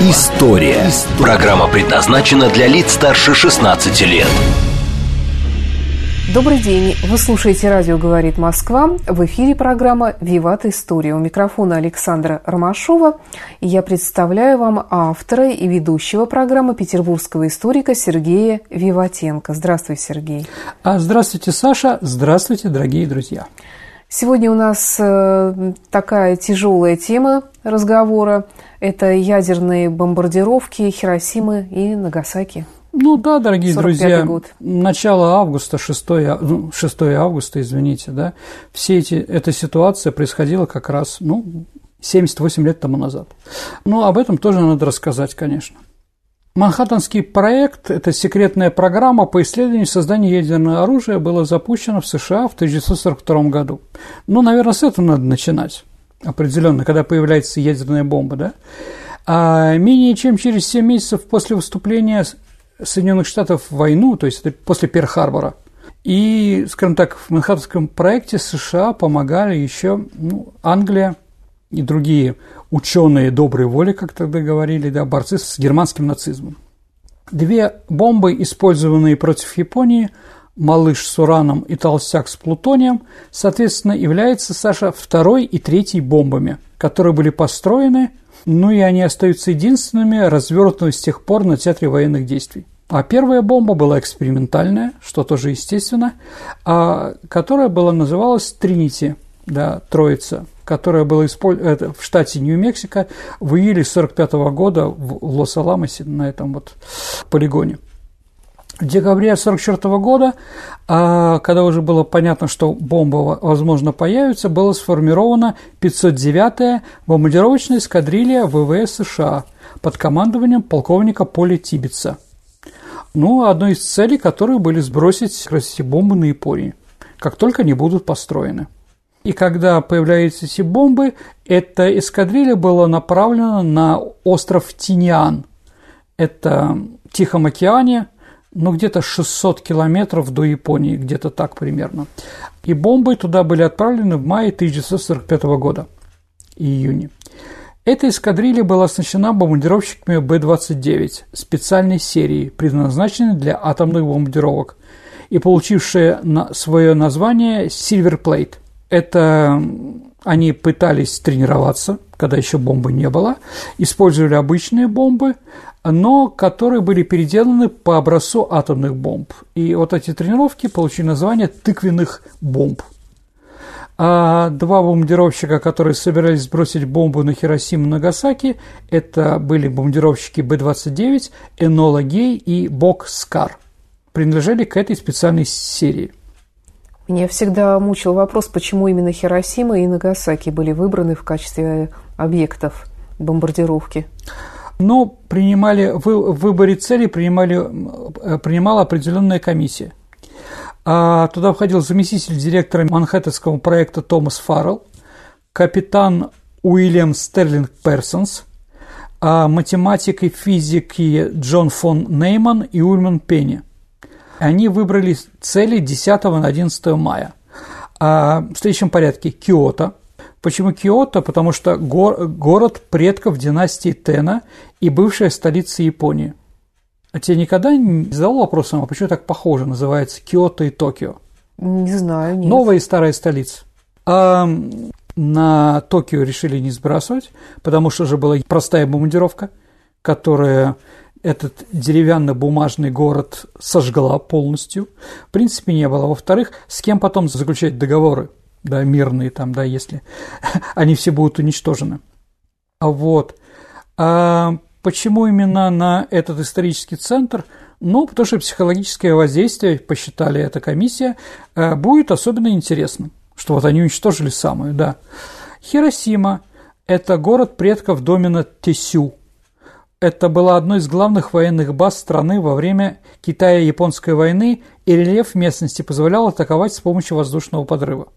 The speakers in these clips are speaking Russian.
История». Программа предназначена для лиц старше 16 лет. Добрый день. Вы слушаете «Радио говорит Москва». В эфире программа «Виват История». У микрофона Александра Ромашова. И я представляю вам автора и ведущего программы петербургского историка Сергея Виватенко. Здравствуй, Сергей. А здравствуйте, Саша. Здравствуйте, дорогие друзья. Сегодня у нас э, такая тяжелая тема разговора. Это ядерные бомбардировки Хиросимы и Нагасаки. Ну да, дорогие друзья, год. начало августа, 6, 6 ну, августа, извините, да, все эти, эта ситуация происходила как раз, ну, 78 лет тому назад. Но об этом тоже надо рассказать, конечно. Манхэттенский проект – это секретная программа по исследованию создания ядерного оружия, была запущена в США в 1942 году. Ну, наверное, с этого надо начинать определенно, когда появляется ядерная бомба, да? А менее чем через 7 месяцев после выступления Соединенных Штатов в войну, то есть это после Перл-Харбора. И, скажем так, в Манхэттенском проекте США помогали еще ну, Англия и другие ученые доброй воли, как тогда говорили, да, борцы с германским нацизмом. Две бомбы, использованные против Японии, малыш с ураном и толстяк с плутонием, соответственно, являются, Саша, второй и третьей бомбами, которые были построены ну и они остаются единственными, развернутыми с тех пор на театре военных действий. А первая бомба была экспериментальная, что тоже естественно, а, которая была называлась Тринити, да, Троица, которая была использована в штате Нью-Мексико в июле 1945 года в Лос-Аламосе на этом вот полигоне. В декабре 1944 года, а, когда уже было понятно, что бомба, возможно, появится, была сформирована 509-я бомбардировочная эскадрилья ВВС США под командованием полковника Поли Тибетса. Ну, одной из целей которой были сбросить эти бомбы на Японию, как только они будут построены. И когда появляются эти бомбы, эта эскадрилья была направлена на остров Тиньян. Это в Тихом океане – ну, где-то 600 километров до Японии, где-то так примерно. И бомбы туда были отправлены в мае 1945 года, июне. Эта эскадрилья была оснащена бомбардировщиками Б-29 специальной серии, предназначенной для атомных бомбардировок, и получившая на свое название Silver Plate. Это они пытались тренироваться, когда еще бомбы не было, использовали обычные бомбы, но которые были переделаны по образцу атомных бомб. И вот эти тренировки получили название тыквенных бомб. А два бомбардировщика, которые собирались сбросить бомбу на Хиросиму и Нагасаки, это были бомбардировщики Б-29, Энола Гей и Бок Скар. Принадлежали к этой специальной серии. Меня всегда мучил вопрос, почему именно Хиросима и Нагасаки были выбраны в качестве объектов бомбардировки но принимали, в выборе цели принимали, э, принимала определенная комиссия. А туда входил заместитель директора Манхэттенского проекта Томас Фаррелл, капитан Уильям Стерлинг Персонс, а математик и физики Джон фон Нейман и Ульман Пенни. Они выбрали цели 10-11 мая. А в следующем порядке Киото – Почему Киото? Потому что го- город предков династии Тена и бывшая столица Японии. А тебе никогда не задал вопросом, а почему так похоже называется Киото и Токио? Не знаю, нет. Новая и старая столица. А на Токио решили не сбрасывать, потому что уже была простая бомбардировка, которая этот деревянно-бумажный город сожгла полностью. В принципе, не было. Во-вторых, с кем потом заключать договоры? да, мирные там, да, если они все будут уничтожены. А вот. А почему именно на этот исторический центр? Ну, потому что психологическое воздействие, посчитали эта комиссия, э, будет особенно интересным, что вот они уничтожили самую, да. Хиросима – это город предков домена Тесю. Это была одной из главных военных баз страны во время Китая-японской войны, и рельеф местности позволял атаковать с помощью воздушного подрыва.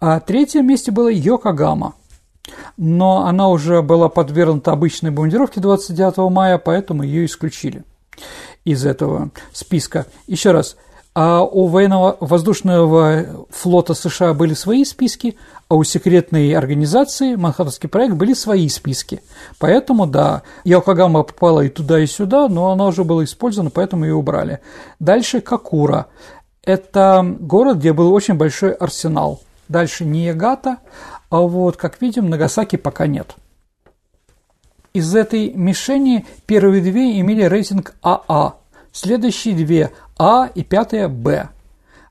А третьем месте было Йокогама. Но она уже была подвергнута обычной бомбардировке 29 мая, поэтому ее исключили из этого списка. Еще раз, а у военного воздушного флота США были свои списки, а у секретной организации Манхэттенский проект были свои списки. Поэтому, да, Йокогама попала и туда, и сюда, но она уже была использована, поэтому ее убрали. Дальше Какура. Это город, где был очень большой арсенал. Дальше Ниегата, а вот, как видим, Нагасаки пока нет. Из этой мишени первые две имели рейтинг АА, следующие две А и пятая Б.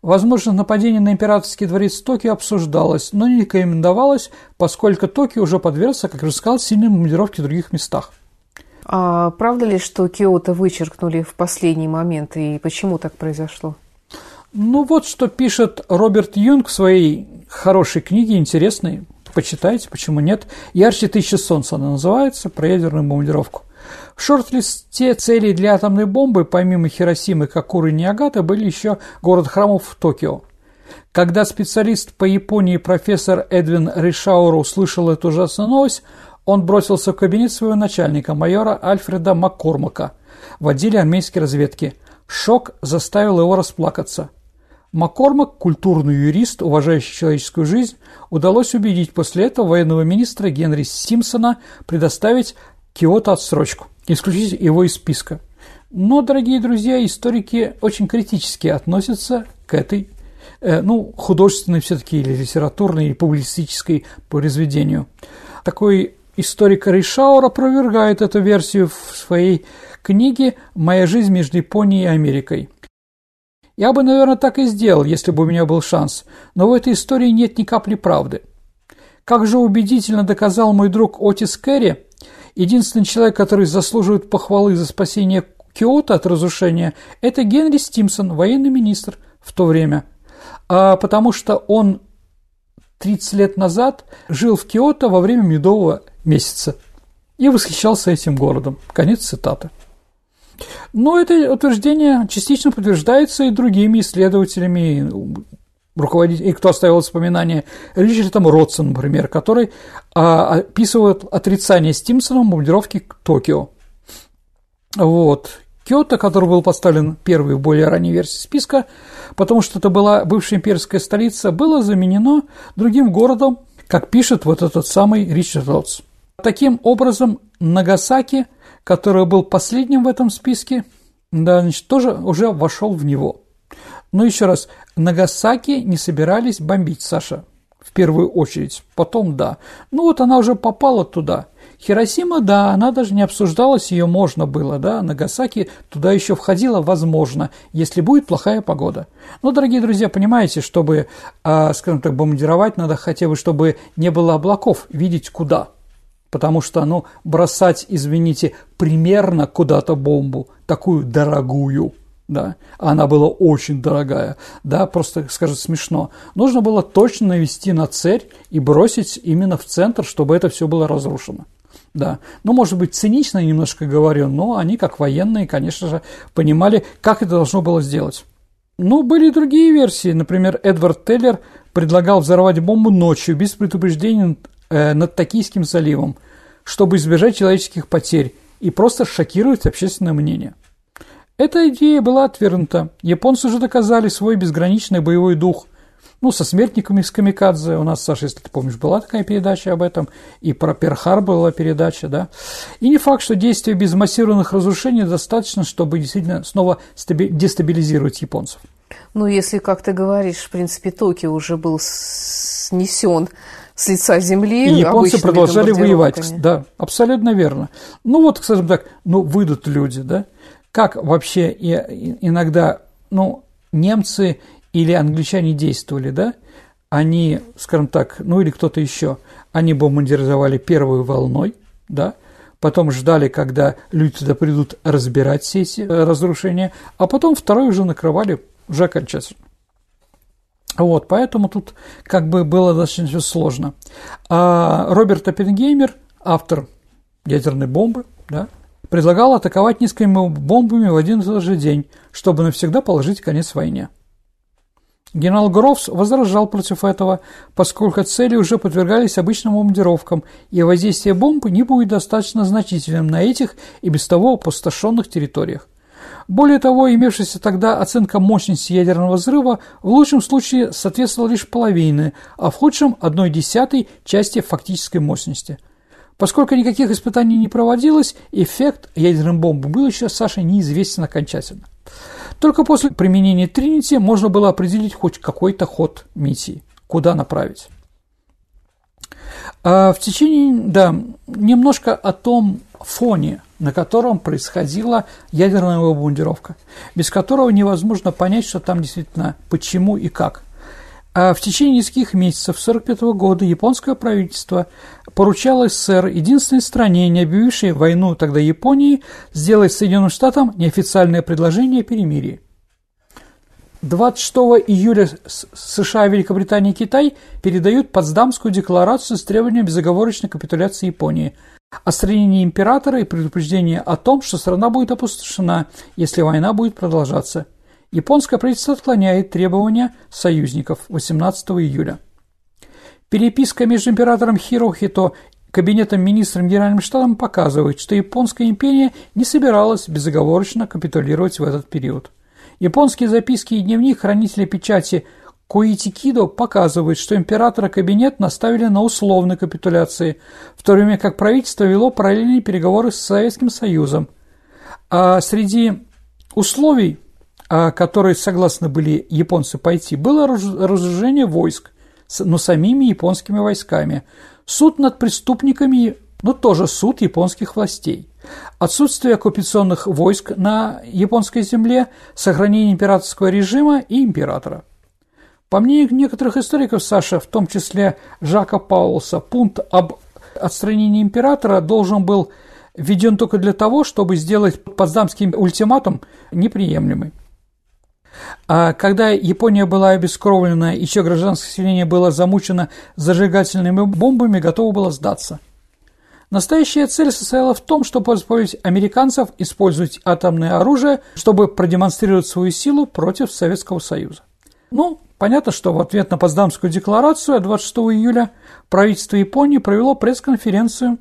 Возможно, нападение на императорский дворец Токио обсуждалось, но не рекомендовалось, поскольку Токио уже подвергся, как я уже сказал, сильной бомбардировке в других местах. А правда ли, что Киото вычеркнули в последний момент, и почему так произошло? Ну вот что пишет Роберт Юнг в своей хорошей книге, интересной, почитайте, почему нет. «Ярче тысячи солнца» она называется, про ядерную бомбардировку. В шорт-листе целей для атомной бомбы, помимо Хиросимы, Кокуры и Ниагата, были еще город храмов в Токио. Когда специалист по Японии профессор Эдвин Ришауэр услышал эту ужасную новость, он бросился в кабинет своего начальника, майора Альфреда Маккормака, в отделе армейской разведки. Шок заставил его расплакаться. Маккормак, культурный юрист, уважающий человеческую жизнь, удалось убедить после этого военного министра Генри Симпсона предоставить Киото отсрочку, исключить его из списка. Но, дорогие друзья, историки очень критически относятся к этой, э, ну, художественной все-таки или литературной, или публицистической произведению. Такой историк Ришауэр опровергает эту версию в своей книге «Моя жизнь между Японией и Америкой». Я бы, наверное, так и сделал, если бы у меня был шанс, но в этой истории нет ни капли правды. Как же убедительно доказал мой друг Отис Керри, Единственный человек, который заслуживает похвалы за спасение Киота от разрушения, это Генри Стимсон, военный министр в то время. А потому что он 30 лет назад жил в Киото во время медового месяца и восхищался этим городом. Конец цитаты. Но это утверждение частично подтверждается и другими исследователями, руководитель, и кто оставил воспоминания, Ричардом Ротсом, например, который а, описывает отрицание Стимсоном бомбардировки к Токио. Вот. Киото, который был поставлен первой в более ранней версии списка, потому что это была бывшая имперская столица, было заменено другим городом, как пишет вот этот самый Ричард Ротс. Таким образом, Нагасаки, который был последним в этом списке, да, значит, тоже уже вошел в него – но еще раз, Нагасаки не собирались бомбить, Саша, в первую очередь. Потом да. Ну вот она уже попала туда. Хиросима, да, она даже не обсуждалась, ее можно было, да, Нагасаки туда еще входила, возможно, если будет плохая погода. Но, дорогие друзья, понимаете, чтобы, э, скажем так, бомбардировать, надо хотя бы, чтобы не было облаков, видеть куда. Потому что, ну, бросать, извините, примерно куда-то бомбу, такую дорогую – да, она была очень дорогая, да, просто, скажем, смешно. Нужно было точно навести на цель и бросить именно в центр, чтобы это все было разрушено. Да. Ну, может быть, цинично немножко говорю, но они, как военные, конечно же, понимали, как это должно было сделать. Ну, были и другие версии. Например, Эдвард Теллер предлагал взорвать бомбу ночью без предупреждения э, над Токийским заливом, чтобы избежать человеческих потерь и просто шокировать общественное мнение. Эта идея была отвергнута. Японцы уже доказали свой безграничный боевой дух. Ну, со смертниками из Камикадзе. У нас, Саша, если ты помнишь, была такая передача об этом. И про Перхар была передача, да. И не факт, что действия без массированных разрушений достаточно, чтобы действительно снова дестабилизировать японцев. Ну, если, как ты говоришь, в принципе, Токио уже был снесен с лица земли. И японцы продолжали воевать. Да, абсолютно верно. Ну вот, скажем так, ну выйдут люди, да, как вообще иногда, ну, немцы или англичане действовали, да? Они, скажем так, ну или кто-то еще, они бомбардировали первой волной, да? Потом ждали, когда люди туда придут разбирать все эти э, разрушения, а потом второй уже накрывали уже окончательно. Вот, поэтому тут как бы было достаточно сложно. А Роберт Оппенгеймер, автор ядерной бомбы, да, предлагал атаковать несколькими бомбами в один и тот же день, чтобы навсегда положить конец войне. Генерал Грофс возражал против этого, поскольку цели уже подвергались обычным бомбардировкам, и воздействие бомбы не будет достаточно значительным на этих и без того опустошенных территориях. Более того, имевшаяся тогда оценка мощности ядерного взрыва в лучшем случае соответствовала лишь половине, а в худшем – одной десятой части фактической мощности. Поскольку никаких испытаний не проводилось, эффект ядерной бомбы был еще Саше неизвестен окончательно. Только после применения Тринити можно было определить хоть какой-то ход миссии, куда направить. А в течение, да, немножко о том фоне, на котором происходила ядерная бомбардировка, без которого невозможно понять, что там действительно почему и как. А в течение нескольких месяцев 1945 года японское правительство поручало СССР, единственной стране, не объявившей войну тогда Японии, сделать Соединенным Штатам неофициальное предложение о перемирии. 26 июля США, Великобритания и Китай передают Потсдамскую декларацию с требованием безоговорочной капитуляции Японии, отстранения императора и предупреждение о том, что страна будет опустошена, если война будет продолжаться – Японское правительство отклоняет требования союзников 18 июля. Переписка между императором Хирохито Кабинетом министром Генеральным штабом показывает, что Японская империя не собиралась безоговорочно капитулировать в этот период. Японские записки и дневник хранителя печати Коити Кидо показывают, что император и кабинет наставили на условной капитуляции, в то время как правительство вело параллельные переговоры с Советским Союзом. А среди условий а, которые согласны были японцы пойти, было разоружение войск, но самими японскими войсками, суд над преступниками, ну тоже суд японских властей, отсутствие оккупационных войск на японской земле, сохранение императорского режима и императора. По мнению некоторых историков, Саша, в том числе Жака Паулса, пункт об отстранении императора должен был введен только для того, чтобы сделать Потсдамский ультиматум неприемлемый. А когда Япония была обескровлена и все гражданское население было замучено зажигательными бомбами, готово было сдаться. Настоящая цель состояла в том, чтобы позволить американцев использовать атомное оружие, чтобы продемонстрировать свою силу против Советского Союза. Ну, понятно, что в ответ на Потсдамскую декларацию 26 июля правительство Японии провело пресс-конференцию,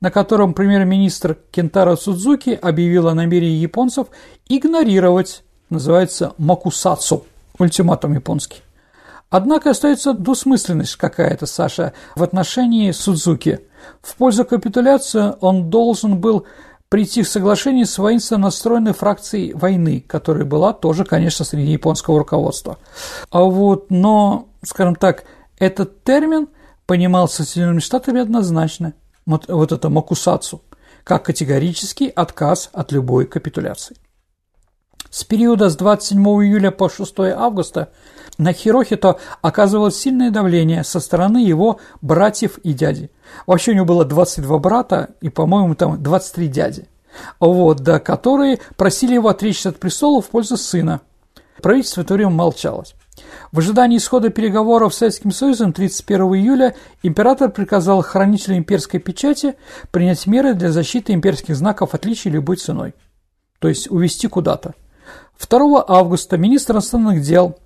на котором премьер-министр Кентаро Судзуки объявил о намерении японцев игнорировать называется макусацу, ультиматум японский. Однако остается двусмысленность какая-то, Саша, в отношении Судзуки. В пользу капитуляции он должен был прийти к соглашению с воинственно настроенной фракцией войны, которая была тоже, конечно, среди японского руководства. А вот, но, скажем так, этот термин понимался Соединенными Штатами однозначно, вот, вот это макусацу, как категорический отказ от любой капитуляции. С периода с 27 июля по 6 августа на Хирохито оказывалось сильное давление со стороны его братьев и дяди. Вообще у него было 22 брата и, по-моему, там 23 дяди. Вот, да, которые просили его отречься от престола в пользу сына. Правительство в это время молчалось. В ожидании исхода переговоров с Советским Союзом 31 июля император приказал хранителю имперской печати принять меры для защиты имперских знаков отличия любой ценой. То есть увести куда-то. 2 августа министр иностранных дел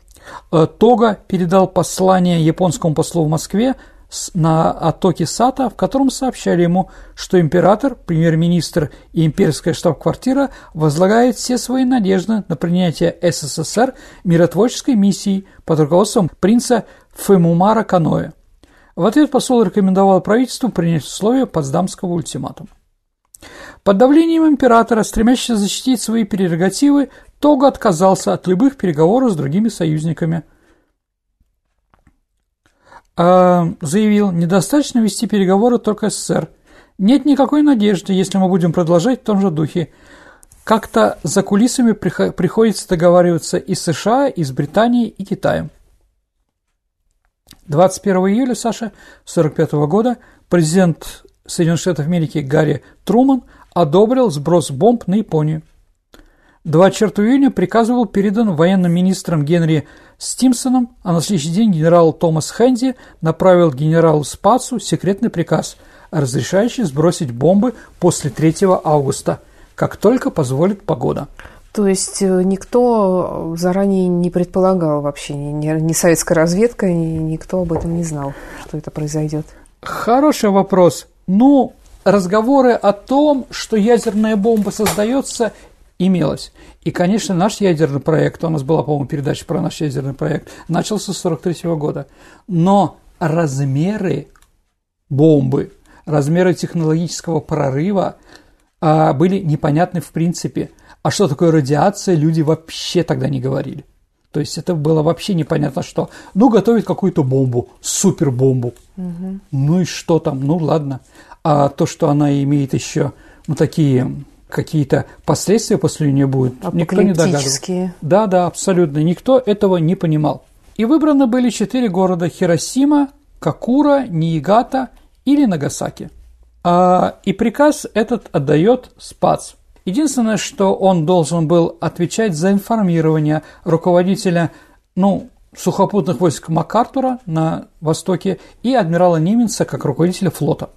э, Тога передал послание японскому послу в Москве на оттоке Сата, в котором сообщали ему, что император, премьер-министр и имперская штаб-квартира возлагают все свои надежды на принятие СССР миротворческой миссии под руководством принца Фемумара Каноэ. В ответ посол рекомендовал правительству принять условия Потсдамского ультиматума. Под давлением императора, стремящегося защитить свои прерогативы, Тога отказался от любых переговоров с другими союзниками. А, заявил, недостаточно вести переговоры только с СССР. Нет никакой надежды, если мы будем продолжать в том же духе. Как-то за кулисами приходится договариваться и с США, и с Британией, и Китаем. 21 июля, Саша, 1945 года президент Соединенных Штатов Америки Гарри Труман одобрил сброс бомб на Японию. 24 июня приказ был передан военным министром Генри Стимсоном, а на следующий день генерал Томас Хэнди направил генералу Спацу секретный приказ разрешающий сбросить бомбы после 3 августа, как только позволит погода. То есть э, никто заранее не предполагал вообще, ни, ни советская разведка, ни, никто об этом не знал, что это произойдет? Хороший вопрос. Ну, разговоры о том, что ядерная бомба создается, имелось. И, конечно, наш ядерный проект, у нас была, по-моему, передача про наш ядерный проект, начался с 1943 года. Но размеры бомбы, размеры технологического прорыва а, были непонятны в принципе. А что такое радиация, люди вообще тогда не говорили. То есть это было вообще непонятно что. Ну, готовить какую-то бомбу, супербомбу. Угу. Ну и что там? Ну ладно. А то, что она имеет еще ну, такие какие-то последствия после нее будут, никто не догадывался. Да, да, абсолютно. Никто этого не понимал. И выбраны были четыре города – Хиросима, Какура, Ниигата или Нагасаки. А, и приказ этот отдает СПАЦ. Единственное, что он должен был отвечать за информирование руководителя, ну, сухопутных войск МакАртура на Востоке и адмирала Нименса как руководителя флота.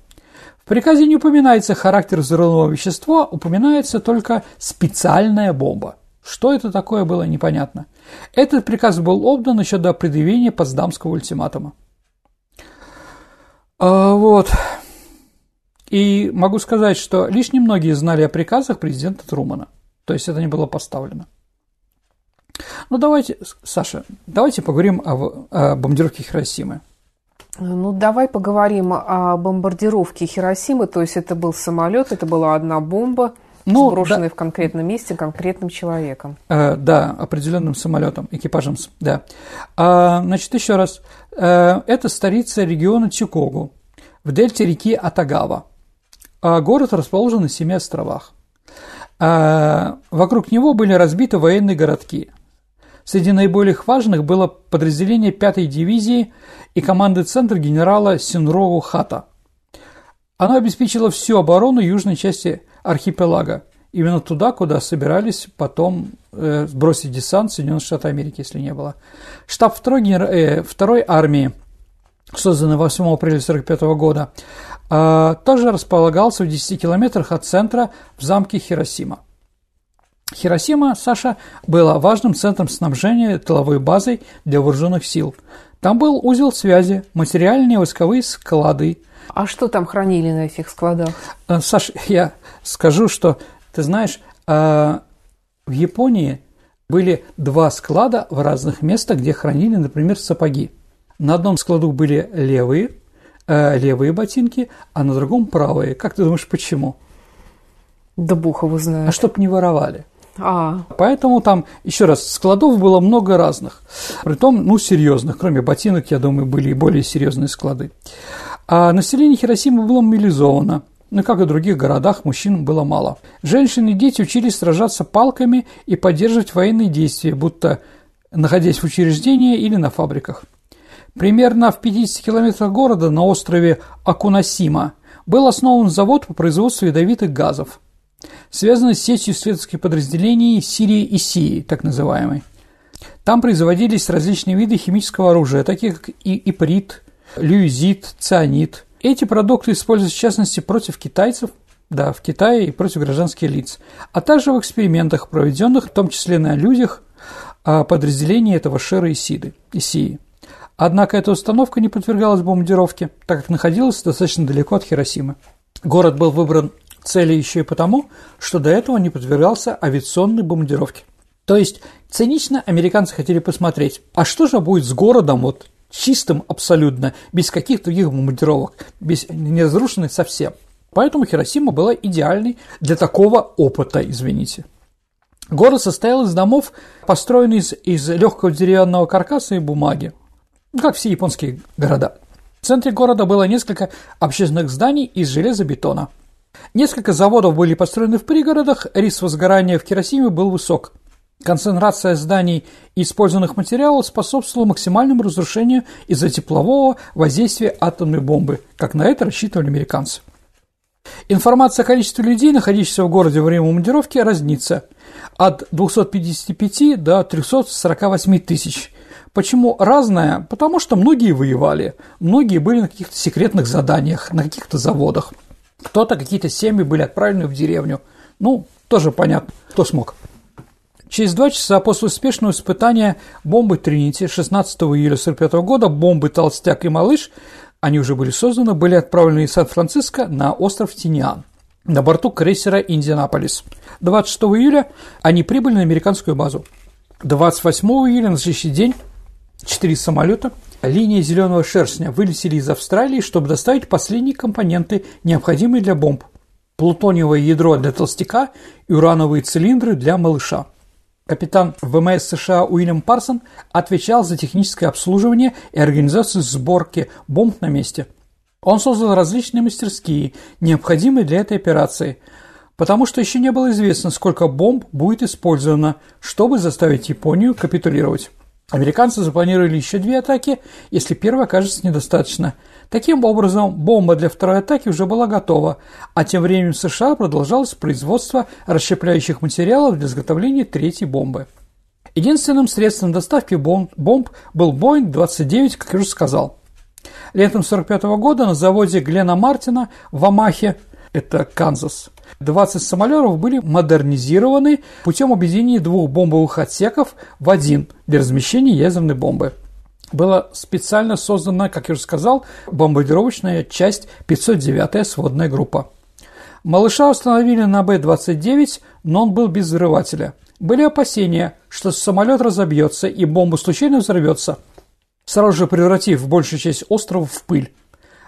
В приказе не упоминается характер взрывного вещества, упоминается только специальная бомба. Что это такое, было непонятно. Этот приказ был отдан еще до предъявления Потсдамского ультиматума. А, вот. И могу сказать, что лишь немногие знали о приказах президента Трумана. То есть это не было поставлено. Ну давайте, Саша, давайте поговорим о, о бомбардировке Хиросимы. Ну, давай поговорим о бомбардировке Хиросимы. То есть это был самолет, это была одна бомба, ну, сброшенная да. в конкретном месте конкретным человеком. Э, да, определенным самолетом, экипажем, да. А, значит, еще раз. Э, это столица региона Чикогу в дельте реки Атагава. А город расположен на семи островах. А, вокруг него были разбиты военные городки – Среди наиболее важных было подразделение 5-й дивизии и команды центра генерала Синрову Хата. Оно обеспечило всю оборону южной части архипелага, именно туда, куда собирались потом э, сбросить десант Соединенных Штатов Америки, если не было. Штаб 2-й, э, 2 армии, созданный 8 апреля 1945 года, э, тоже располагался в 10 километрах от центра в замке Хиросима. Хиросима, Саша, была важным центром снабжения тыловой базой для вооруженных сил. Там был узел связи, материальные войсковые склады. А что там хранили на этих складах? Э, Саша, я скажу, что, ты знаешь, э, в Японии были два склада в разных местах, где хранили, например, сапоги. На одном складу были левые, э, левые ботинки, а на другом правые. Как ты думаешь, почему? Да бог его знает. А чтоб не воровали. А. Поэтому там, еще раз, складов было много разных. Притом, ну, серьезных. Кроме ботинок, я думаю, были и более серьезные склады. А население Хиросимы было мобилизовано. Ну, как и в других городах, мужчин было мало. Женщины и дети учились сражаться палками и поддерживать военные действия, будто находясь в учреждении или на фабриках. Примерно в 50 километрах города на острове Акунасима был основан завод по производству ядовитых газов – связана с сетью исследовательских подразделений Сирии и Сии, так называемой. Там производились различные виды химического оружия, такие как и иприт, люизит, цианид. Эти продукты используются в частности против китайцев, да, в Китае и против гражданских лиц, а также в экспериментах, проведенных в том числе на людях, а, подразделений этого Шера и Сиды, и Сии. Однако эта установка не подвергалась бомбардировке, так как находилась достаточно далеко от Хиросимы. Город был выбран цели еще и потому, что до этого не подвергался авиационной бомбардировке. То есть цинично американцы хотели посмотреть, а что же будет с городом вот чистым абсолютно, без каких-то других бомбардировок, без не совсем. Поэтому Хиросима была идеальной для такого опыта, извините. Город состоял из домов, построенных из, из легкого деревянного каркаса и бумаги, как все японские города. В центре города было несколько общественных зданий из железобетона – Несколько заводов были построены в пригородах, риск возгорания в керосине был высок. Концентрация зданий и использованных материалов способствовала максимальному разрушению из-за теплового воздействия атомной бомбы, как на это рассчитывали американцы. Информация о количестве людей, находящихся в городе во время командировки, разнится от 255 до 348 тысяч. Почему разная? Потому что многие воевали, многие были на каких-то секретных заданиях, на каких-то заводах. Кто-то, какие-то семьи были отправлены в деревню. Ну, тоже понятно, кто смог. Через два часа после успешного испытания бомбы Тринити 16 июля 1945 года бомбы Толстяк и Малыш, они уже были созданы, были отправлены из Сан-Франциско на остров Тиниан на борту крейсера «Индианаполис». 26 июля они прибыли на американскую базу. 28 июля на следующий день четыре самолета линия зеленого шерстня вылетели из Австралии, чтобы доставить последние компоненты, необходимые для бомб. Плутониевое ядро для толстяка и урановые цилиндры для малыша. Капитан ВМС США Уильям Парсон отвечал за техническое обслуживание и организацию сборки бомб на месте. Он создал различные мастерские, необходимые для этой операции, потому что еще не было известно, сколько бомб будет использовано, чтобы заставить Японию капитулировать. Американцы запланировали еще две атаки, если первая окажется недостаточно. Таким образом, бомба для второй атаки уже была готова, а тем временем в США продолжалось производство расщепляющих материалов для изготовления третьей бомбы. Единственным средством доставки бомб, бомб был Боинг-29, как я уже сказал. Летом 1945 года на заводе Глена Мартина в Амахе, это Канзас, 20 самолетов были модернизированы путем объединения двух бомбовых отсеков в один для размещения ядерной бомбы. Была специально создана, как я уже сказал, бомбардировочная часть 509-я сводная группа. Малыша установили на Б-29, но он был без взрывателя. Были опасения, что самолет разобьется и бомба случайно взорвется, сразу же превратив большую часть острова в пыль.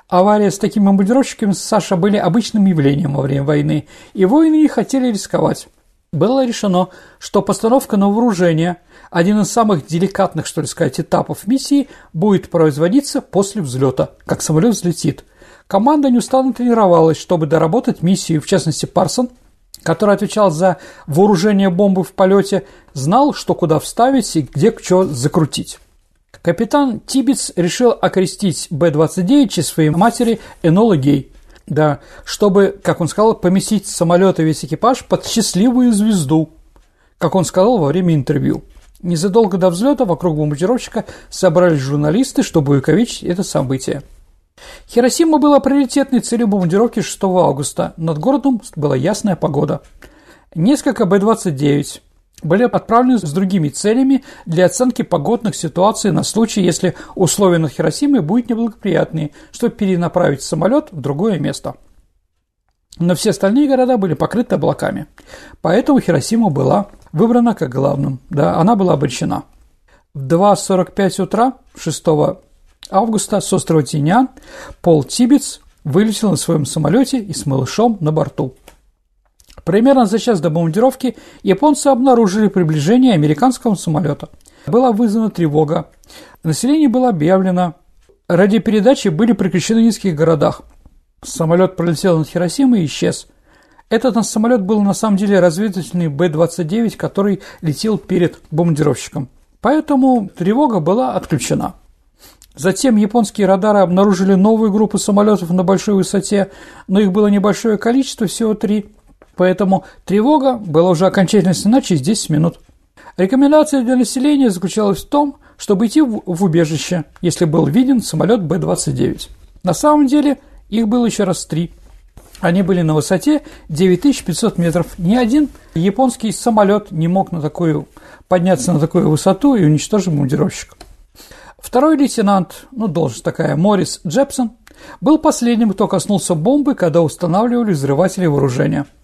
Авария с такими бомбардировщиками Саша были обычным явлением во время войны, и воины не хотели рисковать. Было решено, что постановка на вооружение, один из самых деликатных, что ли сказать, этапов миссии, будет производиться после взлета, как самолет взлетит. Команда неустанно тренировалась, чтобы доработать миссию, в частности Парсон, который отвечал за вооружение бомбы в полете, знал, что куда вставить и где что закрутить. Капитан Тибиц решил окрестить Б-29 через своей матери Энола Гей. Да, чтобы, как он сказал, поместить самолет и весь экипаж под счастливую звезду, как он сказал во время интервью. Незадолго до взлета вокруг бомбардировщика собрались журналисты, чтобы увековечить это событие. Хиросима была приоритетной целью бомбардировки 6 августа. Над городом была ясная погода. Несколько Б-29 были отправлены с другими целями для оценки погодных ситуаций на случай, если условия на Хиросиме будут неблагоприятные, чтобы перенаправить самолет в другое место. Но все остальные города были покрыты облаками. Поэтому Хиросима была выбрана как главным. Да, она была обречена. В 2.45 утра 6 августа с острова Тинян Пол Тибетс вылетел на своем самолете и с малышом на борту. Примерно за час до бомбардировки японцы обнаружили приближение американского самолета. Была вызвана тревога. Население было объявлено. Радиопередачи были прекращены в нескольких городах. Самолет пролетел над Хиросимой и исчез. Этот самолет был на самом деле разведывательный Б-29, который летел перед бомбардировщиком. Поэтому тревога была отключена. Затем японские радары обнаружили новую группу самолетов на большой высоте, но их было небольшое количество, всего три. Поэтому тревога была уже окончательно снята через 10 минут. Рекомендация для населения заключалась в том, чтобы идти в, убежище, если был виден самолет Б-29. На самом деле их было еще раз три. Они были на высоте 9500 метров. Ни один японский самолет не мог на такую, подняться на такую высоту и уничтожить бомбардировщик. Второй лейтенант, ну, должность такая, Морис Джепсон, был последним, кто коснулся бомбы, когда устанавливали взрыватели вооружения –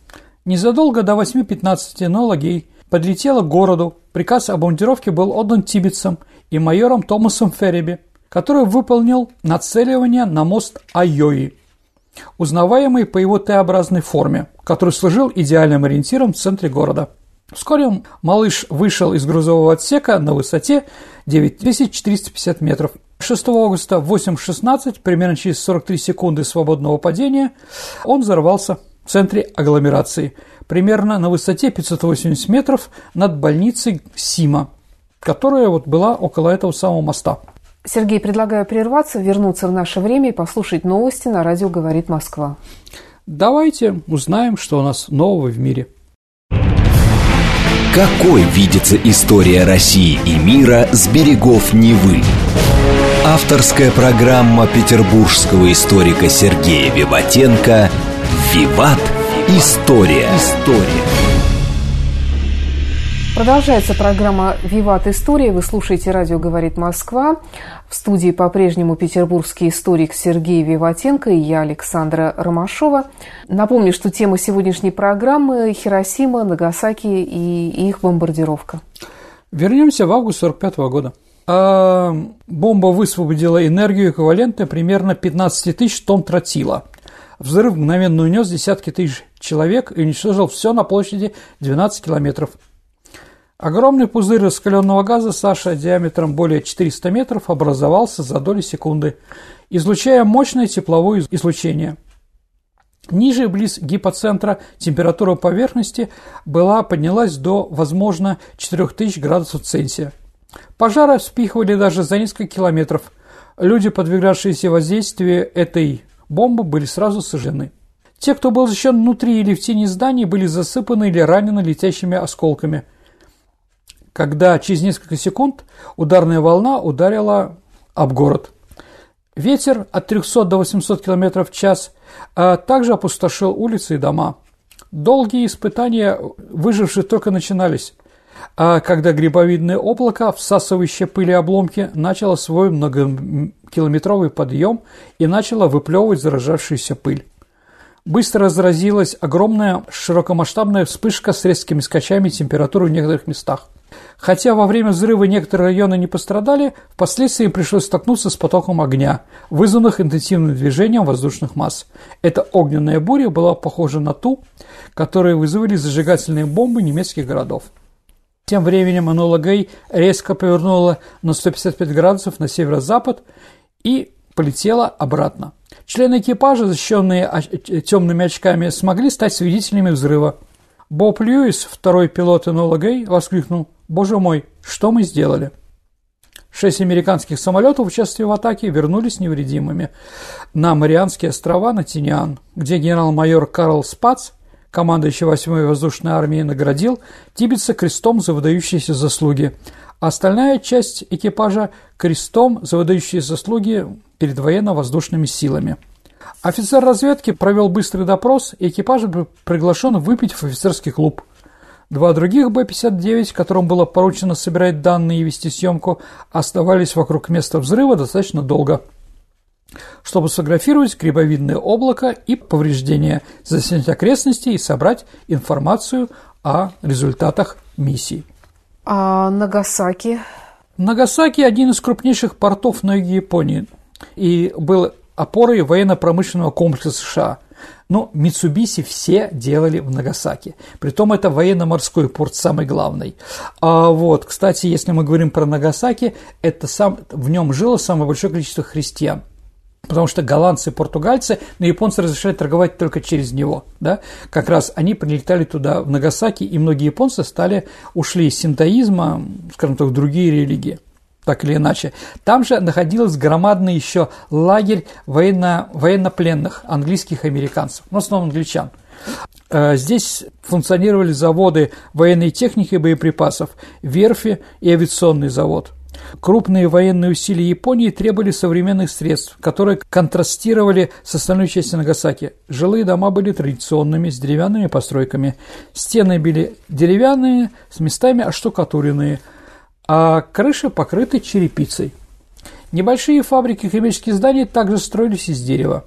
Незадолго до 8.15 нолагей подлетела к городу. Приказ о бомбардировке был отдан тибетцам и майором Томасом Ферриби, который выполнил нацеливание на мост Айои, узнаваемый по его Т-образной форме, который служил идеальным ориентиром в центре города. Вскоре малыш вышел из грузового отсека на высоте 9450 метров. 6 августа в 8.16, примерно через 43 секунды свободного падения, он взорвался в центре агломерации, примерно на высоте 580 метров над больницей Сима, которая вот была около этого самого моста. Сергей, предлагаю прерваться, вернуться в наше время и послушать новости на радио «Говорит Москва». Давайте узнаем, что у нас нового в мире. Какой видится история России и мира с берегов Невы? Авторская программа петербургского историка Сергея Виватенко «Виват. История». История. Продолжается программа «Виват История». Вы слушаете «Радио говорит Москва». В студии по-прежнему петербургский историк Сергей Виватенко и я, Александра Ромашова. Напомню, что тема сегодняшней программы – Хиросима, Нагасаки и их бомбардировка. Вернемся в август 1945 года. А бомба высвободила энергию, эквивалентную примерно 15 тысяч тонн тротила. Взрыв мгновенно унес десятки тысяч человек и уничтожил все на площади 12 километров – Огромный пузырь раскаленного газа Саша диаметром более 400 метров образовался за доли секунды, излучая мощное тепловое излучение. Ниже, близ гипоцентра, температура поверхности была поднялась до, возможно, 4000 градусов Цельсия. Пожары вспихивали даже за несколько километров. Люди, подвергавшиеся воздействию этой бомбы, были сразу сожжены. Те, кто был защищен внутри или в тени зданий, были засыпаны или ранены летящими осколками – когда через несколько секунд ударная волна ударила об город. Ветер от 300 до 800 км в час а также опустошил улицы и дома. Долгие испытания выживших только начинались, а когда грибовидное облако, всасывающее пыли обломки, начало свой многокилометровый подъем и начало выплевывать заражавшуюся пыль. Быстро разразилась огромная широкомасштабная вспышка с резкими скачами температуры в некоторых местах. Хотя во время взрыва некоторые районы не пострадали, впоследствии пришлось столкнуться с потоком огня, вызванных интенсивным движением воздушных масс. Эта огненная буря была похожа на ту, которую вызвали зажигательные бомбы немецких городов. Тем временем Энола Гэй резко повернула на 155 градусов на северо-запад и полетела обратно. Члены экипажа, защищенные темными очками, смогли стать свидетелями взрыва. Боб Льюис, второй пилот Энола Гэй, воскликнул «Боже мой, что мы сделали?» Шесть американских самолетов, участвуя в атаке, вернулись невредимыми на Марианские острова на Тиниан, где генерал-майор Карл Спац, командующий 8-й воздушной армией, наградил Тибетса крестом за выдающиеся заслуги, остальная часть экипажа – крестом за выдающиеся заслуги перед военно-воздушными силами – Офицер разведки провел быстрый допрос, и экипаж был приглашен выпить в офицерский клуб. Два других Б-59, которым было поручено собирать данные и вести съемку, оставались вокруг места взрыва достаточно долго, чтобы сфотографировать грибовидное облако и повреждения, заснять окрестности и собрать информацию о результатах миссии. А Нагасаки? Нагасаки – один из крупнейших портов на юге Японии и был опорой военно-промышленного комплекса США. Но Митсубиси все делали в Нагасаки. Притом это военно-морской порт самый главный. А вот, кстати, если мы говорим про Нагасаки, это сам, в нем жило самое большое количество христиан. Потому что голландцы и португальцы, но японцы разрешали торговать только через него. Да? Как раз они прилетали туда, в Нагасаки, и многие японцы стали, ушли из синтоизма, скажем так, в другие религии так или иначе. Там же находился громадный еще лагерь военно, военнопленных английских американцев, ну, в основном англичан. Э, здесь функционировали заводы военной техники и боеприпасов, верфи и авиационный завод. Крупные военные усилия Японии требовали современных средств, которые контрастировали с остальной частью Нагасаки. Жилые дома были традиционными, с деревянными постройками. Стены были деревянные, с местами оштукатуренные – а крыши покрыты черепицей. Небольшие фабрики и химические здания также строились из дерева.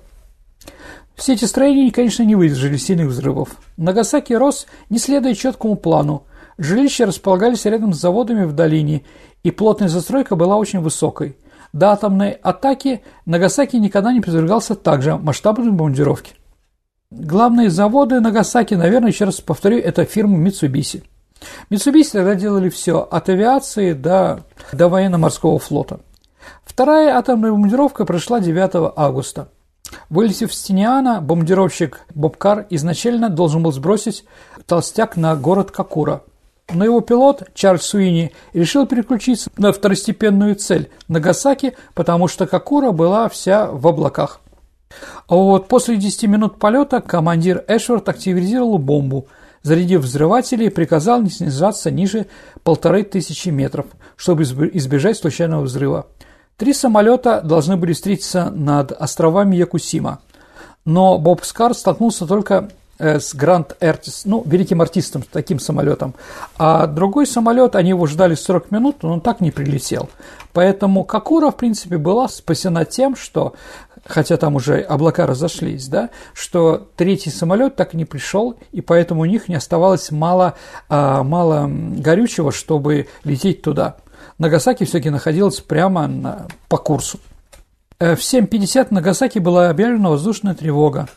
Все эти строения, конечно, не выдержали сильных взрывов. Нагасаки рос, не следуя четкому плану. Жилища располагались рядом с заводами в долине, и плотная застройка была очень высокой. До атомной атаки Нагасаки никогда не подвергался также масштабной бомбардировке. Главные заводы Нагасаки, наверное, еще раз повторю, это фирма Mitsubishi. Mitsubishi тогда делали все, от авиации до, до военно-морского флота. Вторая атомная бомбардировка прошла 9 августа. Вылетев с Тиниана, бомбардировщик Бобкар изначально должен был сбросить толстяк на город Какура. Но его пилот, Чарльз Суини, решил переключиться на второстепенную цель – Нагасаки, потому что Какура была вся в облаках. А вот после 10 минут полета командир Эшвард активизировал бомбу – зарядив взрыватели, приказал не снижаться ниже полторы тысячи метров, чтобы избежать случайного взрыва. Три самолета должны были встретиться над островами Якусима, но Боб Скар столкнулся только с Гранд Эртис, ну, великим артистом, таким самолетом. А другой самолет, они его ждали 40 минут, но он так не прилетел. Поэтому Какура, в принципе, была спасена тем, что хотя там уже облака разошлись, да, что третий самолет так и не пришел, и поэтому у них не оставалось мало, а, горючего, чтобы лететь туда. Нагасаки все-таки находилась прямо на, по курсу. Э, в 7.50 в Нагасаки была объявлена воздушная тревога,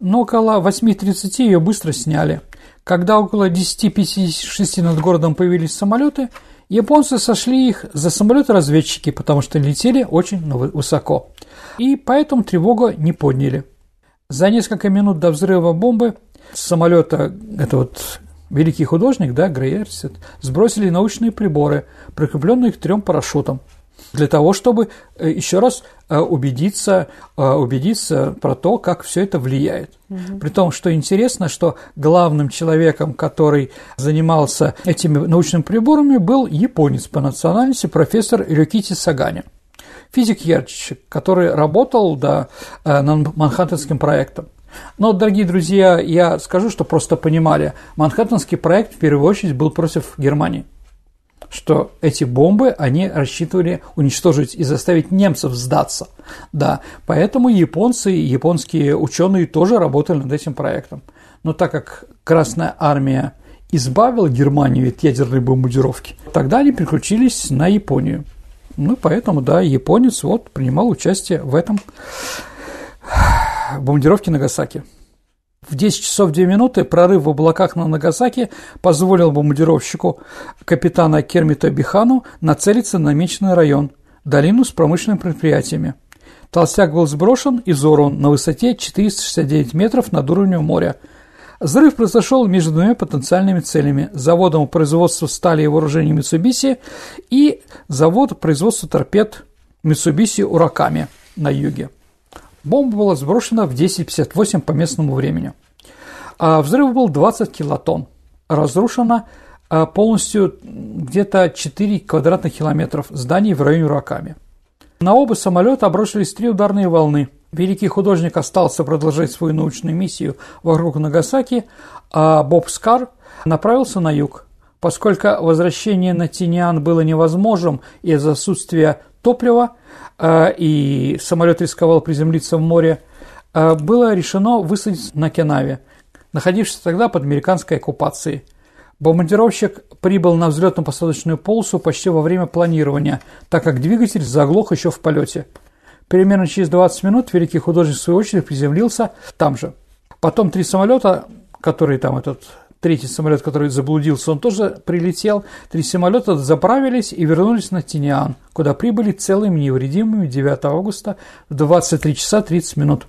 но около 8.30 ее быстро сняли. Когда около 10.56 над городом появились самолеты, японцы сошли их за самолеты-разведчики, потому что летели очень высоко и поэтому тревогу не подняли. За несколько минут до взрыва бомбы самолета, это вот великий художник, да, Грейерсет, сбросили научные приборы, прикрепленные к трем парашютам, для того, чтобы э, еще раз э, убедиться, э, убедиться про то, как все это влияет. Угу. При том, что интересно, что главным человеком, который занимался этими научными приборами, был японец по национальности профессор Рюкити Сагани – физик-ядерщик, который работал да, над Манхэттенским проектом. Но, дорогие друзья, я скажу, что просто понимали, Манхэттенский проект в первую очередь был против Германии что эти бомбы они рассчитывали уничтожить и заставить немцев сдаться. Да, поэтому японцы и японские ученые тоже работали над этим проектом. Но так как Красная Армия избавила Германию от ядерной бомбардировки, тогда они переключились на Японию. Ну, поэтому, да, японец вот принимал участие в этом бомбардировке Нагасаки. В 10 часов 2 минуты прорыв в облаках на Нагасаки позволил бомбардировщику капитана Кермита Бихану нацелиться на намеченный район – долину с промышленными предприятиями. Толстяк был сброшен и взорван на высоте 469 метров над уровнем моря – Взрыв произошел между двумя потенциальными целями – заводом производства стали и вооружений Mitsubishi и завод производства торпед Mitsubishi Ураками на юге. Бомба была сброшена в 10.58 по местному времени. А взрыв был 20 килотонн. Разрушено а, полностью где-то 4 квадратных километров зданий в районе Ураками. На оба самолета обрушились три ударные волны – Великий художник остался продолжать свою научную миссию вокруг Нагасаки, а Боб Скар направился на юг. Поскольку возвращение на Тиниан было невозможным из-за отсутствия топлива, э, и самолет рисковал приземлиться в море, э, было решено высадить на Кенаве, находившийся тогда под американской оккупацией. Бомбардировщик прибыл на взлетно-посадочную полосу почти во время планирования, так как двигатель заглох еще в полете – Примерно через 20 минут великий художник, в свою очередь, приземлился там же. Потом три самолета, которые там этот третий самолет, который заблудился, он тоже прилетел. Три самолета заправились и вернулись на Тиниан, куда прибыли целыми невредимыми 9 августа в 23 часа 30 минут.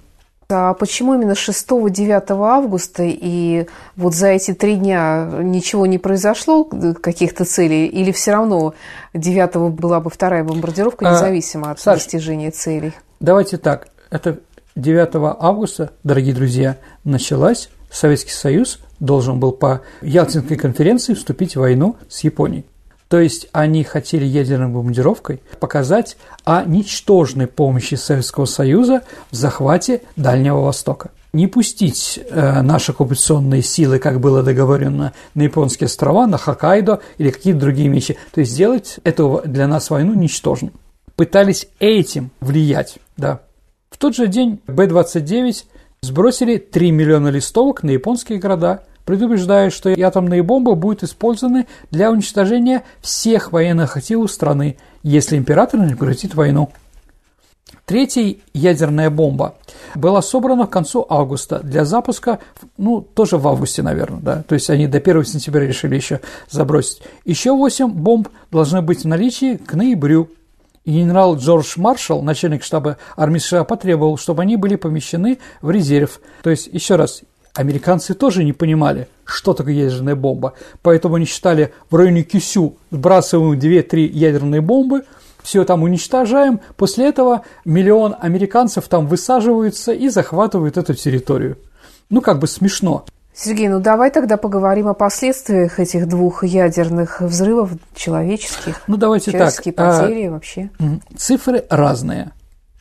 А почему именно 6-9 августа и вот за эти три дня ничего не произошло, каких-то целей, или все равно 9 была бы вторая бомбардировка, а, независимо а, от Саш, достижения целей? Давайте так, это 9 августа, дорогие друзья, началась, Советский Союз должен был по Ялтинской конференции вступить в войну с Японией. То есть они хотели ядерной бомбардировкой показать о ничтожной помощи Советского Союза в захвате Дальнего Востока. Не пустить э, наши оккупационные силы, как было договорено, на японские острова, на Хоккайдо или какие-то другие вещи. То есть сделать эту для нас войну ничтожной. Пытались этим влиять, да. В тот же день Б-29 сбросили 3 миллиона листовок на японские города – предупреждают, что атомные бомбы будут использованы для уничтожения всех военных активов страны, если император не прекратит войну. Третья ядерная бомба была собрана к концу августа для запуска, ну, тоже в августе, наверное, да, то есть они до 1 сентября решили еще забросить. Еще 8 бомб должны быть в наличии к ноябрю. И генерал Джордж Маршалл, начальник штаба армии США, потребовал, чтобы они были помещены в резерв. То есть, еще раз, Американцы тоже не понимали, что такое ядерная бомба, поэтому они считали в районе Кюсю сбрасываем 2-3 ядерные бомбы, все там уничтожаем, после этого миллион американцев там высаживаются и захватывают эту территорию. Ну, как бы смешно. Сергей, ну давай тогда поговорим о последствиях этих двух ядерных взрывов человеческих. Ну давайте человеческие так. потери а, вообще. Цифры разные.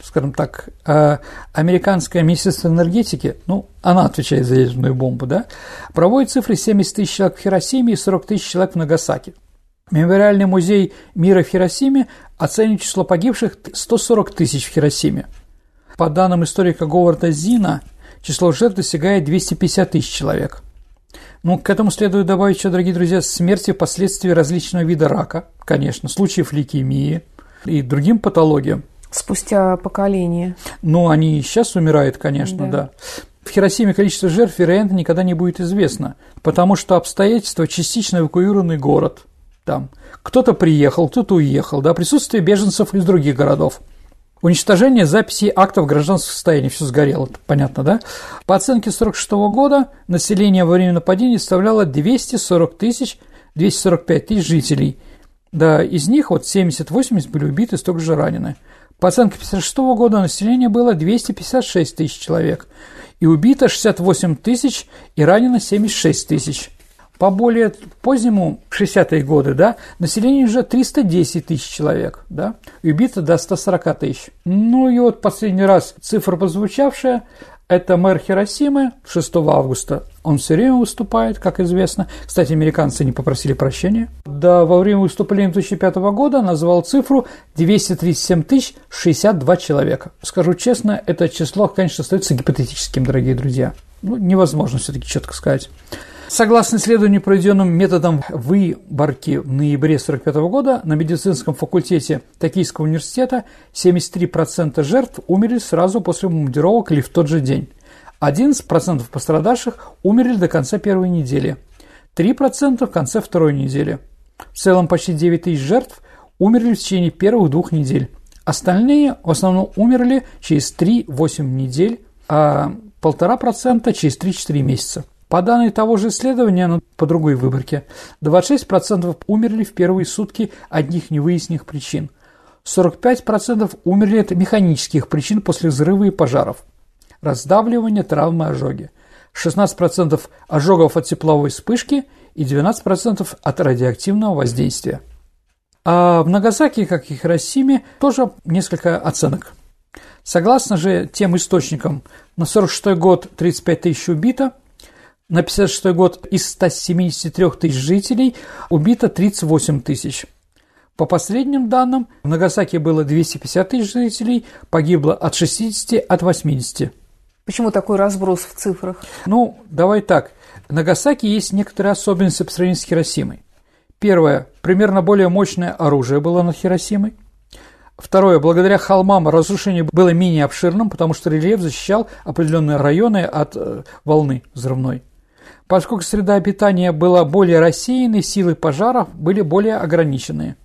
Скажем так, а, американское министерство энергетики, ну, она отвечает за ядерную бомбу, да, проводит цифры 70 тысяч человек в Хиросиме и 40 тысяч человек в Нагасаки. Мемориальный музей мира в Хиросиме оценивает число погибших 140 тысяч в Хиросиме. По данным историка Говарда Зина, число жертв достигает 250 тысяч человек. Ну, к этому следует добавить еще, дорогие друзья, смерти впоследствии различного вида рака, конечно, случаев лейкемии и другим патологиям. Спустя поколение. Ну, они и сейчас умирают, конечно, да. да. В Хиросиме количество жертв, вероятно, никогда не будет известно, потому что обстоятельства частично эвакуированный город. Там кто-то приехал, кто-то уехал, да, присутствие беженцев из других городов. Уничтожение записей актов гражданского состояния, все сгорело, понятно, да? По оценке 1946 года население во время нападения составляло 240 тысяч, 245 тысяч жителей. Да, из них вот 70-80 были убиты, столько же ранены. По оценке 1956 года население было 256 тысяч человек, и убито 68 тысяч, и ранено 76 тысяч. По более позднему, 60-е годы, да, население уже 310 тысяч человек, да, убито до 140 тысяч. Ну и вот последний раз цифра прозвучавшая, это мэр Хиросимы 6 августа. Он все время выступает, как известно. Кстати, американцы не попросили прощения. Да, во время выступления 2005 года назвал цифру 237 тысяч 62 человека. Скажу честно, это число, конечно, остается гипотетическим, дорогие друзья. Ну, невозможно все-таки четко сказать. Согласно исследованию, проведенным методом выборки в ноябре 1945 года на медицинском факультете Токийского университета 73% жертв умерли сразу после бомбардировок или в тот же день. 11% пострадавших умерли до конца первой недели, 3% в конце второй недели. В целом почти 9 тысяч жертв умерли в течение первых двух недель. Остальные в основном умерли через 3-8 недель, а 1,5% через 3-4 месяца. По данным того же исследования, но по другой выборке, 26% умерли в первые сутки одних невыясненных причин. 45% умерли от механических причин после взрыва и пожаров. Раздавливание, травмы, ожоги. 16% ожогов от тепловой вспышки и 12% от радиоактивного воздействия. А в Нагасаки, как и Хиросиме, тоже несколько оценок. Согласно же тем источникам, на 46 год 35 тысяч убито – на 56 год из 173 тысяч жителей убито 38 тысяч. По последним данным, в Нагасаки было 250 тысяч жителей, погибло от 60 от 80. Почему такой разброс в цифрах? Ну, давай так. В Нагасаки есть некоторые особенности по сравнению с Хиросимой. Первое. Примерно более мощное оружие было над Хиросимой. Второе. Благодаря холмам разрушение было менее обширным, потому что рельеф защищал определенные районы от э, волны взрывной. Поскольку среда обитания была более рассеянной, силы пожаров были более ограниченные.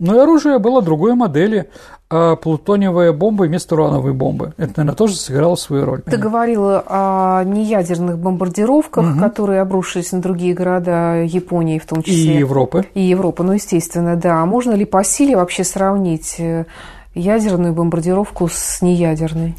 Но и оружие было другой модели, а плутониевая бомба вместо урановой бомбы. Это, наверное, тоже сыграло свою роль. Ты говорила о неядерных бомбардировках, угу. которые обрушились на другие города Японии в том числе. И Европы. И Европы, ну, естественно, да. А можно ли по силе вообще сравнить э, ядерную бомбардировку с неядерной?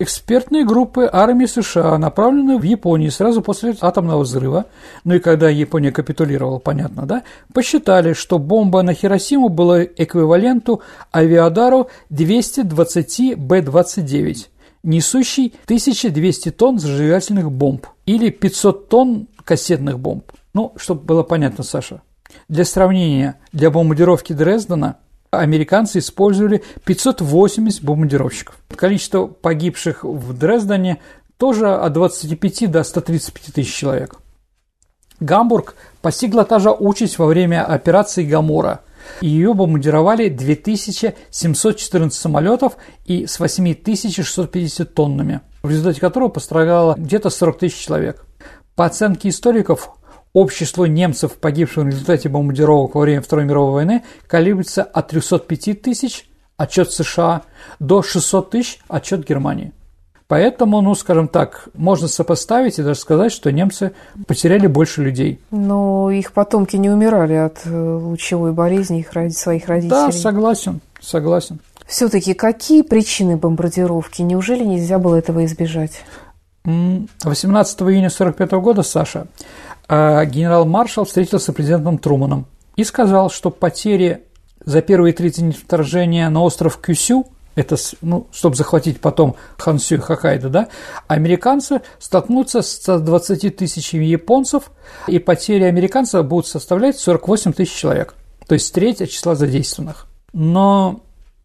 Экспертные группы армии США, направленные в Японию сразу после атомного взрыва, ну и когда Япония капитулировала, понятно, да, посчитали, что бомба на Хиросиму была эквиваленту авиадару 220 Б-29, несущий 1200 тонн зажигательных бомб или 500 тонн кассетных бомб. Ну, чтобы было понятно, Саша. Для сравнения, для бомбардировки Дрездена – американцы использовали 580 бомбардировщиков. Количество погибших в Дрездене тоже от 25 до 135 тысяч человек. Гамбург постигла та же участь во время операции «Гамора». Ее бомбардировали 2714 самолетов и с 8650 тоннами, в результате которого пострадало где-то 40 тысяч человек. По оценке историков, Общее число немцев, погибших в результате бомбардировок во время Второй мировой войны, колеблется от 305 тысяч, отчет США, до 600 тысяч, отчет Германии. Поэтому, ну, скажем так, можно сопоставить и даже сказать, что немцы потеряли больше людей. Но их потомки не умирали от э, лучевой болезни их своих родителей. Да, согласен, согласен. Все-таки какие причины бомбардировки? Неужели нельзя было этого избежать? 18 июня 1945 года, Саша, генерал-маршал встретился с президентом Труманом и сказал, что потери за первые 30 дней вторжения на остров Кюсю, это, ну, чтобы захватить потом Хансю и Хоккайдо, да, американцы столкнутся с 20 тысячами японцев, и потери американцев будут составлять 48 тысяч человек, то есть треть от числа задействованных. Но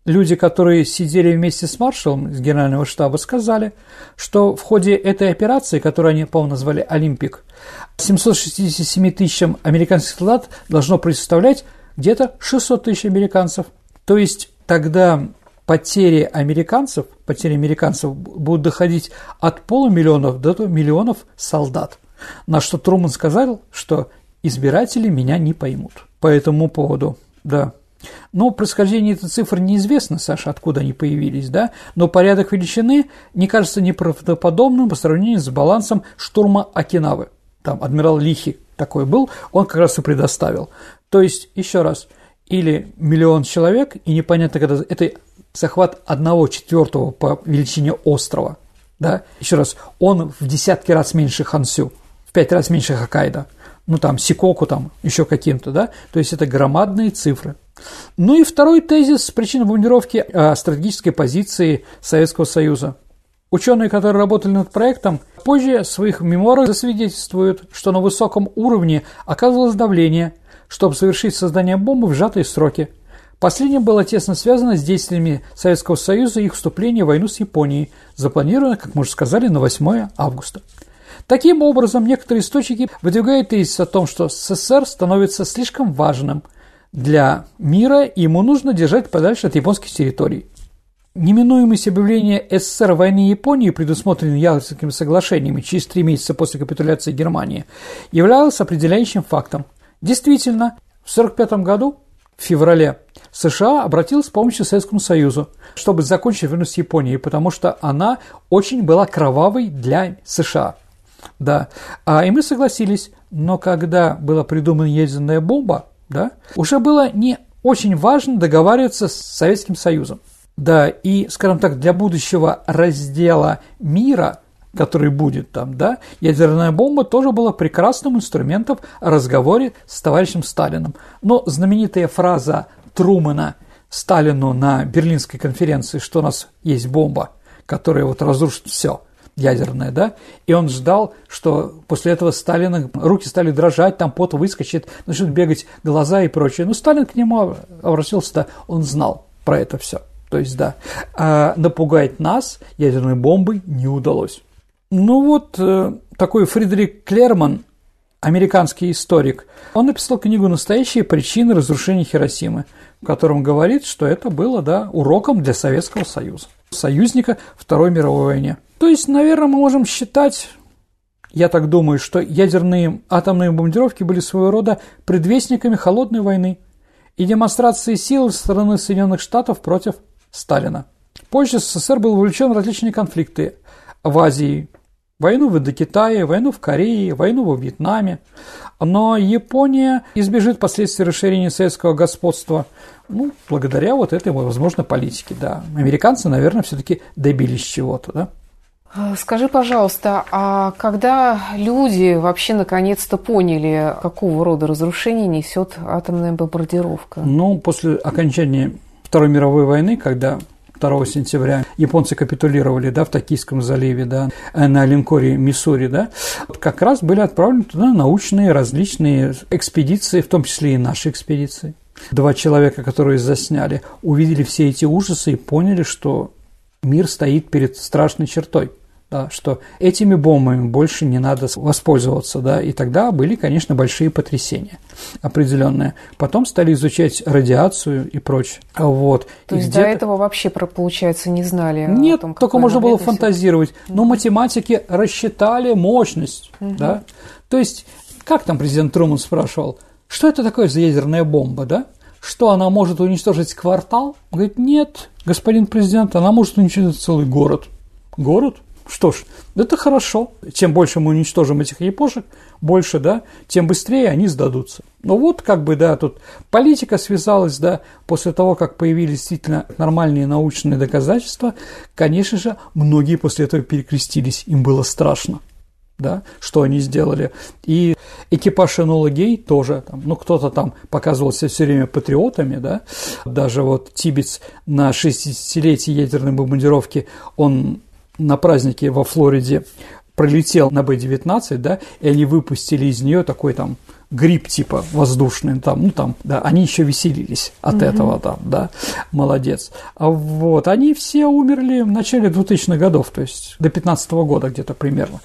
люди, которые сидели вместе с маршалом из генерального штаба, сказали, что в ходе этой операции, которую они, по-моему, назвали «Олимпик», 767 тысячам американских солдат должно представлять где-то 600 тысяч американцев. То есть тогда потери американцев, потери американцев будут доходить от полумиллионов до миллионов солдат. На что Труман сказал, что избиратели меня не поймут по этому поводу. Да. Но происхождение этой цифры неизвестно, Саша, откуда они появились, да, но порядок величины не кажется неправдоподобным по сравнению с балансом штурма Окинавы. Там адмирал Лихи такой был, он как раз и предоставил. То есть, еще раз, или миллион человек, и непонятно, когда это захват одного четвертого по величине острова, да, еще раз, он в десятки раз меньше Хансю, в пять раз меньше Хоккайдо, ну там Сикоку там еще каким-то, да, то есть это громадные цифры. Ну и второй тезис причины бомбардировки о стратегической позиции Советского Союза. Ученые, которые работали над проектом, позже в своих мемуарах засвидетельствуют, что на высоком уровне оказывалось давление, чтобы совершить создание бомбы в сжатые сроки. Последнее было тесно связано с действиями Советского Союза и их вступления в войну с Японией, запланировано, как мы уже сказали, на 8 августа. Таким образом, некоторые источники выдвигают тезис о том, что СССР становится слишком важным для мира, и ему нужно держать подальше от японских территорий. Неминуемость объявления СССР войны Японии, предусмотренной Ялтинскими соглашениями через три месяца после капитуляции Германии, являлась определяющим фактом. Действительно, в 1945 году, в феврале, США обратилась с помощью Советскому Союзу, чтобы закончить войну с Японией, потому что она очень была кровавой для США. Да, а, и мы согласились, но когда была придумана ядерная бомба, да, уже было не очень важно договариваться с Советским Союзом. Да, и, скажем так, для будущего раздела мира, который будет там, да, ядерная бомба тоже была прекрасным инструментом в разговоре с товарищем Сталиным. Но знаменитая фраза Трумана Сталину на Берлинской конференции, что у нас есть бомба, которая вот разрушит все – ядерная, да, и он ждал, что после этого Сталина руки стали дрожать, там пот выскочит, начнут бегать глаза и прочее. Но Сталин к нему обратился, да, он знал про это все. То есть, да, а напугать нас ядерной бомбой не удалось. Ну вот, э, такой Фридрик Клерман, американский историк, он написал книгу «Настоящие причины разрушения Хиросимы», в котором говорит, что это было, да, уроком для Советского Союза, союзника Второй мировой войне. То есть, наверное, мы можем считать, я так думаю, что ядерные атомные бомбардировки были своего рода предвестниками холодной войны и демонстрацией силы со стороны Соединенных Штатов против Сталина. Позже СССР был вовлечен в различные конфликты в Азии, войну в Индокитае, войну в Корее, войну во Вьетнаме. Но Япония избежит последствий расширения советского господства ну, благодаря вот этой, возможно, политике, да. Американцы, наверное, все-таки добились чего-то, да. А, скажи, пожалуйста, а когда люди вообще наконец-то поняли, какого рода разрушение несет атомная бомбардировка? Ну, после окончания Второй мировой войны, когда 2 сентября японцы капитулировали да, в Токийском заливе, да, на линкоре Миссури, да, как раз были отправлены туда научные различные экспедиции, в том числе и наши экспедиции. Два человека, которые засняли, увидели все эти ужасы и поняли, что мир стоит перед страшной чертой – да, что этими бомбами больше не надо воспользоваться, да, и тогда были, конечно, большие потрясения определенные. Потом стали изучать радиацию и прочее. Вот. То и есть до этого вообще, получается, не знали Нет, том, только можно было фантазировать. Но математики рассчитали мощность, угу. да. То есть, как там президент Труман спрашивал, что это такое за ядерная бомба, да? Что она может уничтожить квартал? Он говорит, нет, господин президент, она может уничтожить целый город. Город? Что ж, это хорошо. Чем больше мы уничтожим этих япошек, больше, да, тем быстрее они сдадутся. Ну вот, как бы, да, тут политика связалась, да, после того, как появились действительно нормальные научные доказательства, конечно же, многие после этого перекрестились, им было страшно да, что они сделали. И экипаж Энола Гей тоже, там, ну, кто-то там показывался все время патриотами, да, даже вот Тибец на 60-летие ядерной бомбардировки, он на празднике во Флориде пролетел на Б-19, да, и они выпустили из нее такой там гриб типа воздушный, там, ну там, да, они еще веселились от mm этого там, да, молодец. А вот, они все умерли в начале 2000-х годов, то есть до 15 -го года где-то примерно.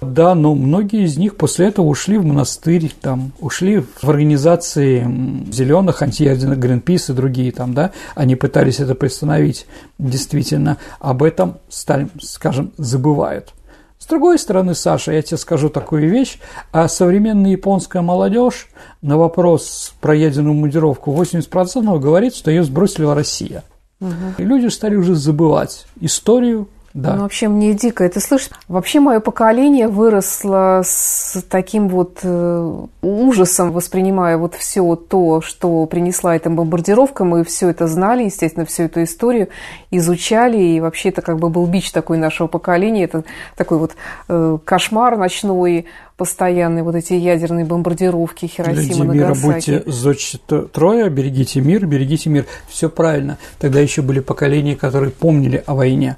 Да, но многие из них после этого ушли в монастырь, там, ушли в организации зеленых, антиядерных, Гринпис и другие там, да, они пытались это приостановить, действительно, об этом, скажем, забывают. С другой стороны, Саша, я тебе скажу такую вещь, а современная японская молодежь на вопрос про ядерную мундировку 80% говорит, что ее сбросила Россия. Угу. И люди стали уже забывать историю, да. Ну, вообще мне дико это слышать. Вообще мое поколение выросло с таким вот э, ужасом, воспринимая вот все то, что принесла эта бомбардировка. Мы все это знали, естественно, всю эту историю изучали. И вообще это как бы был бич такой нашего поколения. Это такой вот э, кошмар ночной, постоянные вот эти ядерные бомбардировки Хиросима, Люди мира, будьте зодчи Троя, берегите мир, берегите мир. Все правильно. Тогда еще были поколения, которые помнили о войне.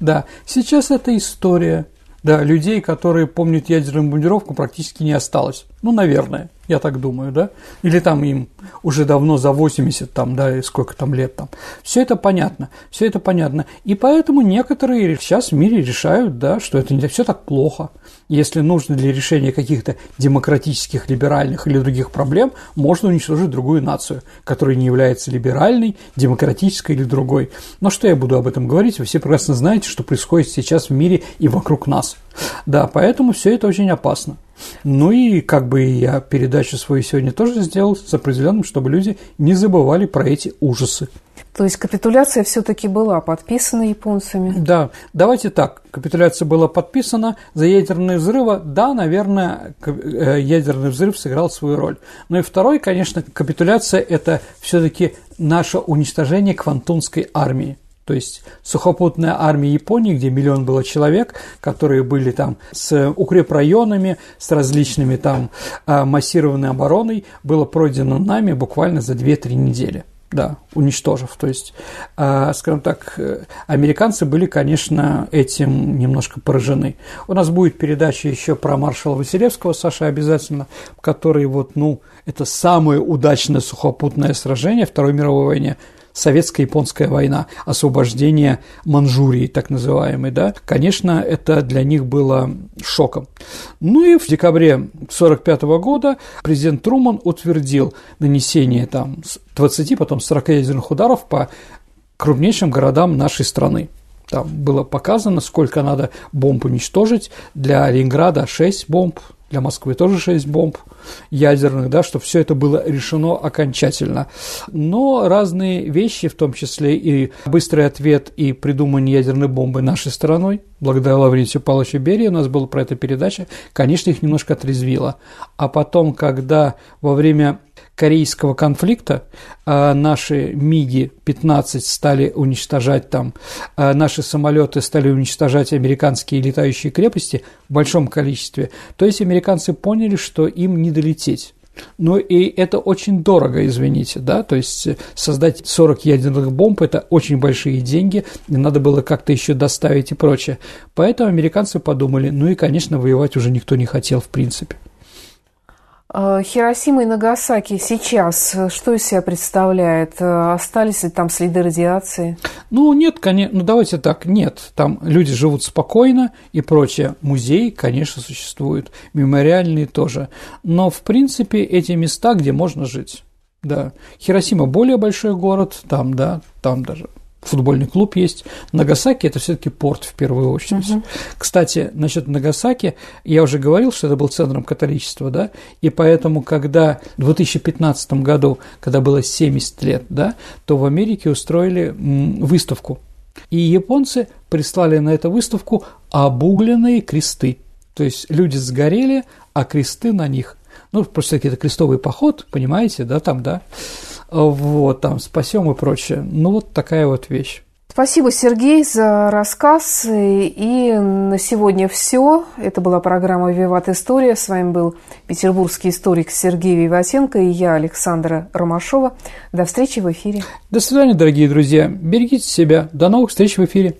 Да, сейчас это история. Да, людей, которые помнят ядерную бомбардировку, практически не осталось. Ну, наверное, я так думаю, да? Или там им уже давно за 80, там, да, и сколько там лет там. Все это понятно, все это понятно. И поэтому некоторые сейчас в мире решают, да, что это не все так плохо. Если нужно для решения каких-то демократических, либеральных или других проблем, можно уничтожить другую нацию, которая не является либеральной, демократической или другой. Но что я буду об этом говорить? Вы все прекрасно знаете, что происходит сейчас в мире и вокруг нас. Да, поэтому все это очень опасно. Ну и как бы я передачу свою сегодня тоже сделал с определенным, чтобы люди не забывали про эти ужасы. То есть капитуляция все-таки была подписана японцами? Да, давайте так. Капитуляция была подписана за ядерные взрывы. Да, наверное, э, ядерный взрыв сыграл свою роль. Ну и второй, конечно, капитуляция – это все-таки наше уничтожение квантунской армии то есть сухопутная армия Японии, где миллион было человек, которые были там с укрепрайонами, с различными там а, массированной обороной, было пройдено нами буквально за 2-3 недели. Да, уничтожив. То есть, э, скажем так, э, американцы были, конечно, этим немножко поражены. У нас будет передача еще про маршала Василевского, Саша, обязательно, который вот, ну, это самое удачное сухопутное сражение Второй мировой войне советско-японская война, освобождение Манчжурии, так называемой, да, конечно, это для них было шоком. Ну и в декабре 1945 года президент Труман утвердил нанесение там 20, потом 40 ядерных ударов по крупнейшим городам нашей страны. Там было показано, сколько надо бомб уничтожить. Для Ленинграда 6 бомб, для Москвы тоже 6 бомб ядерных, да, что все это было решено окончательно. Но разные вещи, в том числе и быстрый ответ и придумание ядерной бомбы нашей стороной, благодаря Лаврентию Павловичу Берии, у нас была про это передача, конечно, их немножко отрезвило. А потом, когда во время корейского конфликта а, наши МиГи-15 стали уничтожать там, а, наши самолеты стали уничтожать американские летающие крепости в большом количестве, то есть американцы поняли, что им не долететь. Но и это очень дорого, извините, да, то есть создать 40 ядерных бомб – это очень большие деньги, и надо было как-то еще доставить и прочее. Поэтому американцы подумали, ну и, конечно, воевать уже никто не хотел в принципе. Э, Хиросима и Нагасаки сейчас э, что из себя представляет? Э, остались ли там следы радиации? Ну, нет, конечно, ну давайте так, нет. Там люди живут спокойно и прочее. Музей, конечно, существует, мемориальные тоже. Но, в принципе, эти места, где можно жить. Да, Хиросима более большой город, там, да, там даже футбольный клуб есть. Нагасаки – это все-таки порт в первую очередь. Угу. Кстати, насчет Нагасаки, я уже говорил, что это был центром католичества, да, и поэтому, когда в 2015 году, когда было 70 лет, да, то в Америке устроили выставку И японцы прислали на эту выставку обугленные кресты. То есть люди сгорели, а кресты на них. Ну, просто какие-то крестовый поход, понимаете, да, там, да. Вот, там, спасем и прочее. Ну, вот такая вот вещь. Спасибо, Сергей, за рассказ. И на сегодня все. Это была программа «Виват История». С вами был петербургский историк Сергей Виватенко и я, Александра Ромашова. До встречи в эфире. До свидания, дорогие друзья. Берегите себя. До новых встреч в эфире.